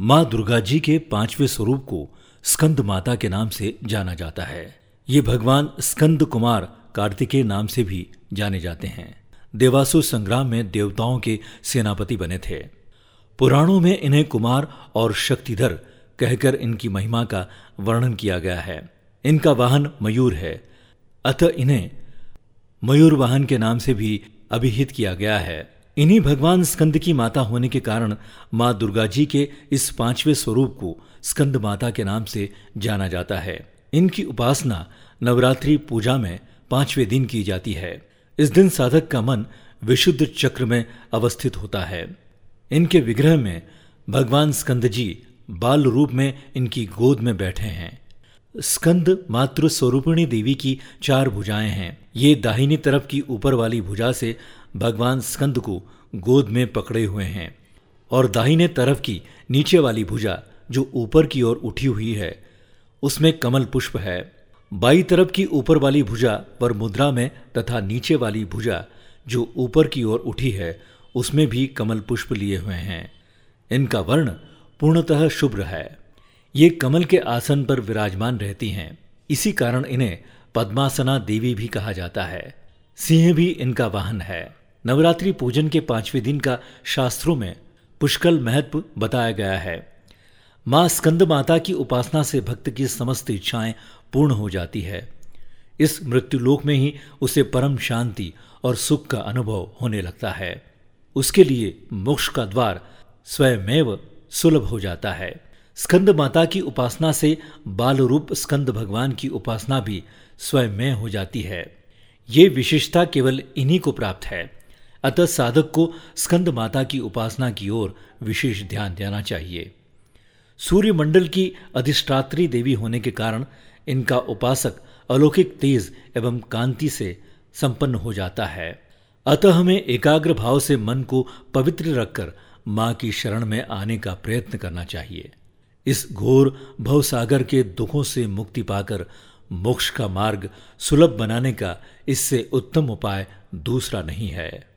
माँ दुर्गा जी के पाँचवें स्वरूप को स्कंद माता के नाम से जाना जाता है। ये भगवान स्कंद कुमार कार्तिकेय नाम से भी जाने जाते हैं। देवासुर संग्राम में देवताओं के सेनापति बने थे। पुराणों में इन्हें कुमार और शक्तिधर कहकर इनकी महिमा का वर्णन किया गया है। इनका वाहन मयूर है। अतः इन्हें मयूर वाहन के नाम से भी अभिहित किया गया है। इन्हीं भगवान स्कंद की माता होने के कारण माँ दुर्गा जी के इस पाँचवें स्वरूप को स्कंद माता के नाम से जाना जाता है। इनकी उपासना नवरात्रि पूजा में पाँचवें दिन की जाती है। इस दिन साधक का मन विशुद्ध चक्र में अवस्थित होता है। इनके विग्रह में भगवान स्कंद जी बाल रूप में इनकी गोद में बैठे हैं। स्कंद मातृ स्वरूपिणी देवी की चार भुजाएँ हैं। ये दाहिनी तरफ़ की ऊपर वाली भुजा से भगवान स्कंद को गोद में पकड़े हुए हैं और दाहिने तरफ़ की नीचे वाली भुजा जो ऊपर की ओर उठी हुई है, उसमें कमल पुष्प है। बाई तरफ़ की ऊपर वाली भुजा पर मुद्रा में तथा नीचे वाली भुजा जो ऊपर की ओर उठी है, उसमें भी कमल पुष्प लिए हुए हैं। इनका वर्ण पूर्णतः शुभ्र है। ये कमल के आसन पर विराजमान रहती हैं। इसी कारण इन्हें पद्मासना देवी भी कहा जाता है। सिंह भी इनका वाहन है। नवरात्रि पूजन के पाँचवें दिन का शास्त्रों में पुष्कल महत्व बताया गया है। माँ स्कंद माता की उपासना से भक्त की समस्त इच्छाएँ पूर्ण हो जाती है। इस मृत्युलोक में ही उसे परम शांति और सुख का अनुभव होने लगता है। उसके लिए मोक्ष का द्वार स्वयमेव सुलभ हो जाता है। स्कंद माता की उपासना से बाल रूप स्कंद भगवान की उपासना भी स्वयं हो जाती है। ये विशेषता केवल इन्हीं को प्राप्त है। अतः साधक को स्कंद माता की उपासना की ओर विशेष ध्यान देना चाहिए। सूर्यमंडल की अधिष्ठात्री देवी होने के कारण इनका उपासक अलौकिक तेज एवं कांति से संपन्न हो जाता है। अतः हमें एकाग्र भाव से मन को पवित्र रखकर माँ की शरण में आने का प्रयत्न करना चाहिए। इस घोर भवसागर के दुखों से मुक्ति पाकर मोक्ष का मार्ग सुलभ बनाने का इससे उत्तम उपाय दूसरा नहीं है।